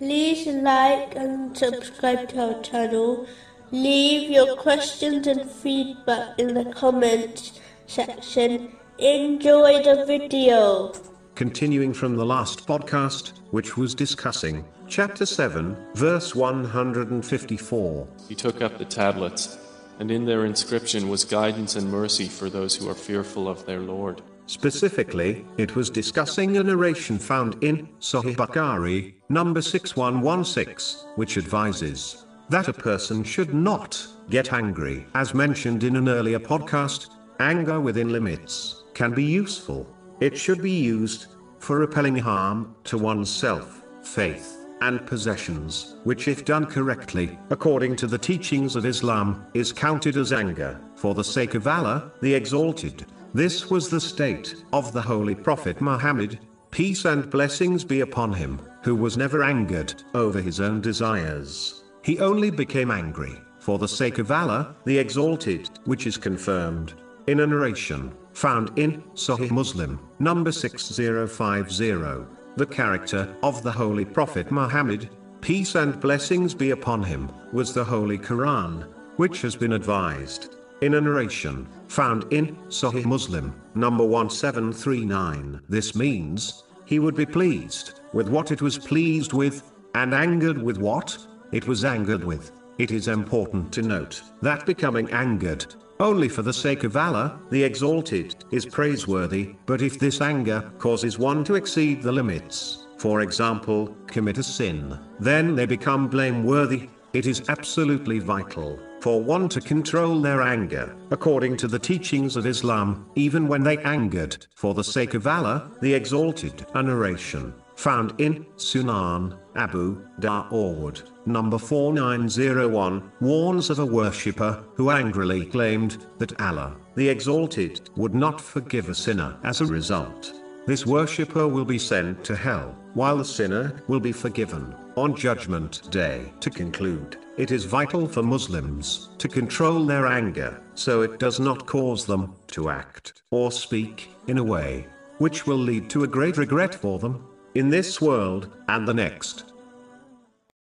like and subscribe to our channel. Leave your questions and feedback in the comments section. Enjoy the video. Continuing from the last podcast, which was discussing chapter 7, verse 154. He took up the tablets, and in their inscription was guidance and mercy for those who are fearful of their Lord. Specifically, it was discussing a narration found in Sahih Bukhari, number 6116, which advises that a person should not get angry. As mentioned in an earlier podcast, anger within limits can be useful. It should be used for repelling harm to oneself, faith, and possessions, which if done correctly, according to the teachings of Islam, is counted as anger, for the sake of Allah, the Exalted. This was the state of the Holy Prophet Muhammad, peace and blessings be upon him, who was never angered over his own desires. He only became angry for the sake of Allah, the Exalted, which is confirmed in a narration found in Sahih Muslim, number 6050. The character of the Holy Prophet Muhammad, peace and blessings be upon him, was the Holy Quran, which has been advised in a narration found in Sahih Muslim, number 1739. This means, he would be pleased with what it was pleased with, and angered with what it was angered with. It is important to note that becoming angered only for the sake of Allah, the Exalted, is praiseworthy, but if this anger causes one to exceed the limits, for example, commit a sin, then they become blameworthy. It is absolutely vital for one to control their anger, according to the teachings of Islam, even when they angered, for the sake of Allah, the Exalted. A narration, found in Sunan, Abu Dawood, number 4901, warns of a worshipper who angrily claimed that Allah, the Exalted, would not forgive a sinner as a result. This worshipper will be sent to hell, while the sinner will be forgiven on Judgment Day. To conclude, it is vital for Muslims to control their anger, so it does not cause them to act or speak in a way which will lead to a great regret for them in this world and the next.